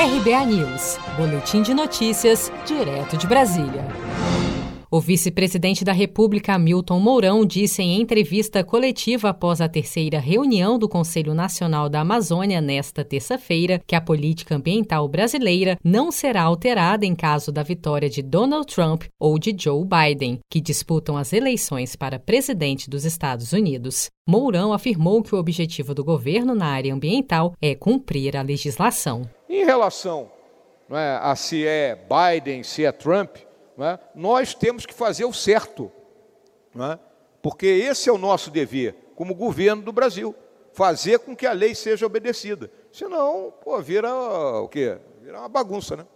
RBA News, Boletim de Notícias, direto de Brasília. O vice-presidente da República, Milton Mourão, disse em entrevista coletiva após a terceira reunião do Conselho Nacional da Amazônia nesta terça-feira que a política ambiental brasileira não será alterada em caso da vitória de Donald Trump ou de Joe Biden, que disputam as eleições para presidente dos Estados Unidos. Mourão afirmou que o objetivo do governo na área ambiental é cumprir a legislação. Em relação é, a se é Biden, se é Trump, é, nós temos que fazer o certo, é, porque esse é o nosso dever como governo do Brasil, fazer com que a lei seja obedecida. Senão, pô, vira o quê? Vira uma bagunça, né?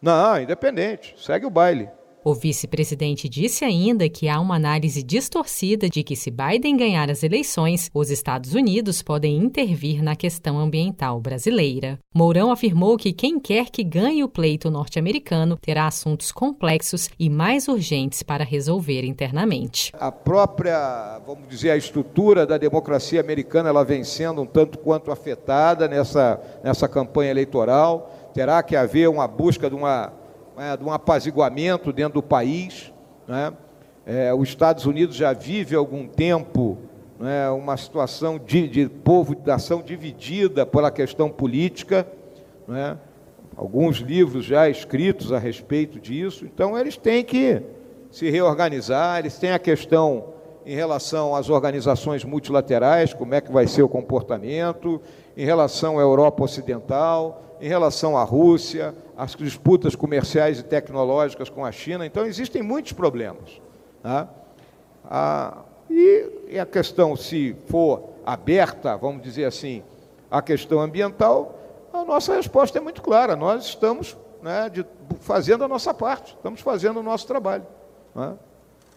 Não, independente, segue o baile. O vice-presidente disse ainda que há uma análise distorcida de que, se Biden ganhar as eleições, os Estados Unidos podem intervir na questão ambiental brasileira. Mourão afirmou que quem quer que ganhe o pleito norte-americano terá assuntos complexos e mais urgentes para resolver internamente. A própria, vamos dizer, a estrutura da democracia americana ela vem sendo um tanto quanto afetada nessa, nessa campanha eleitoral. Terá que haver uma busca de uma é, de um apaziguamento dentro do país. Né? É, os Estados Unidos já vive há algum tempo né, uma situação de, de povo de nação dividida pela questão política. Né? Alguns livros já escritos a respeito disso. Então, eles têm que se reorganizar, eles têm a questão em relação às organizações multilaterais, como é que vai ser o comportamento, em relação à Europa Ocidental, em relação à Rússia, as disputas comerciais e tecnológicas com a China. Então, existem muitos problemas. Tá? Ah, e, a questão, se for aberta, vamos dizer assim, a questão ambiental, a nossa resposta é muito clara. Nós estamos né, de, fazendo a nossa parte, estamos fazendo o nosso trabalho. Né?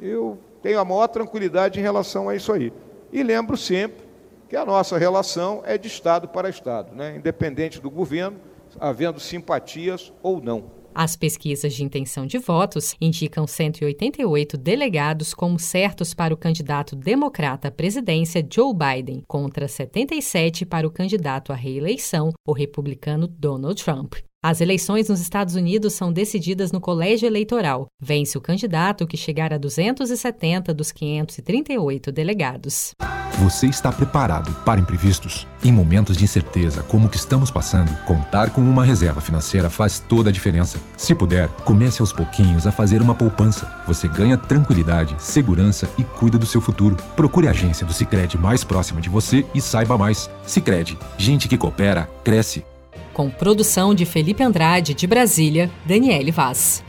Eu tenho a maior tranquilidade em relação a isso aí. E lembro sempre que a nossa relação é de Estado para Estado, né? independente do governo, havendo simpatias ou não. As pesquisas de intenção de votos indicam 188 delegados como certos para o candidato democrata à presidência Joe Biden, contra 77 para o candidato à reeleição, o republicano Donald Trump. As eleições nos Estados Unidos são decididas no colégio eleitoral. Vence o candidato que chegar a 270 dos 538 delegados. Você está preparado para imprevistos? Em momentos de incerteza como o que estamos passando, contar com uma reserva financeira faz toda a diferença. Se puder, comece aos pouquinhos a fazer uma poupança. Você ganha tranquilidade, segurança e cuida do seu futuro. Procure a agência do Sicredi mais próxima de você e saiba mais. Sicredi, gente que coopera cresce com produção de Felipe Andrade de Brasília, Daniele Vaz.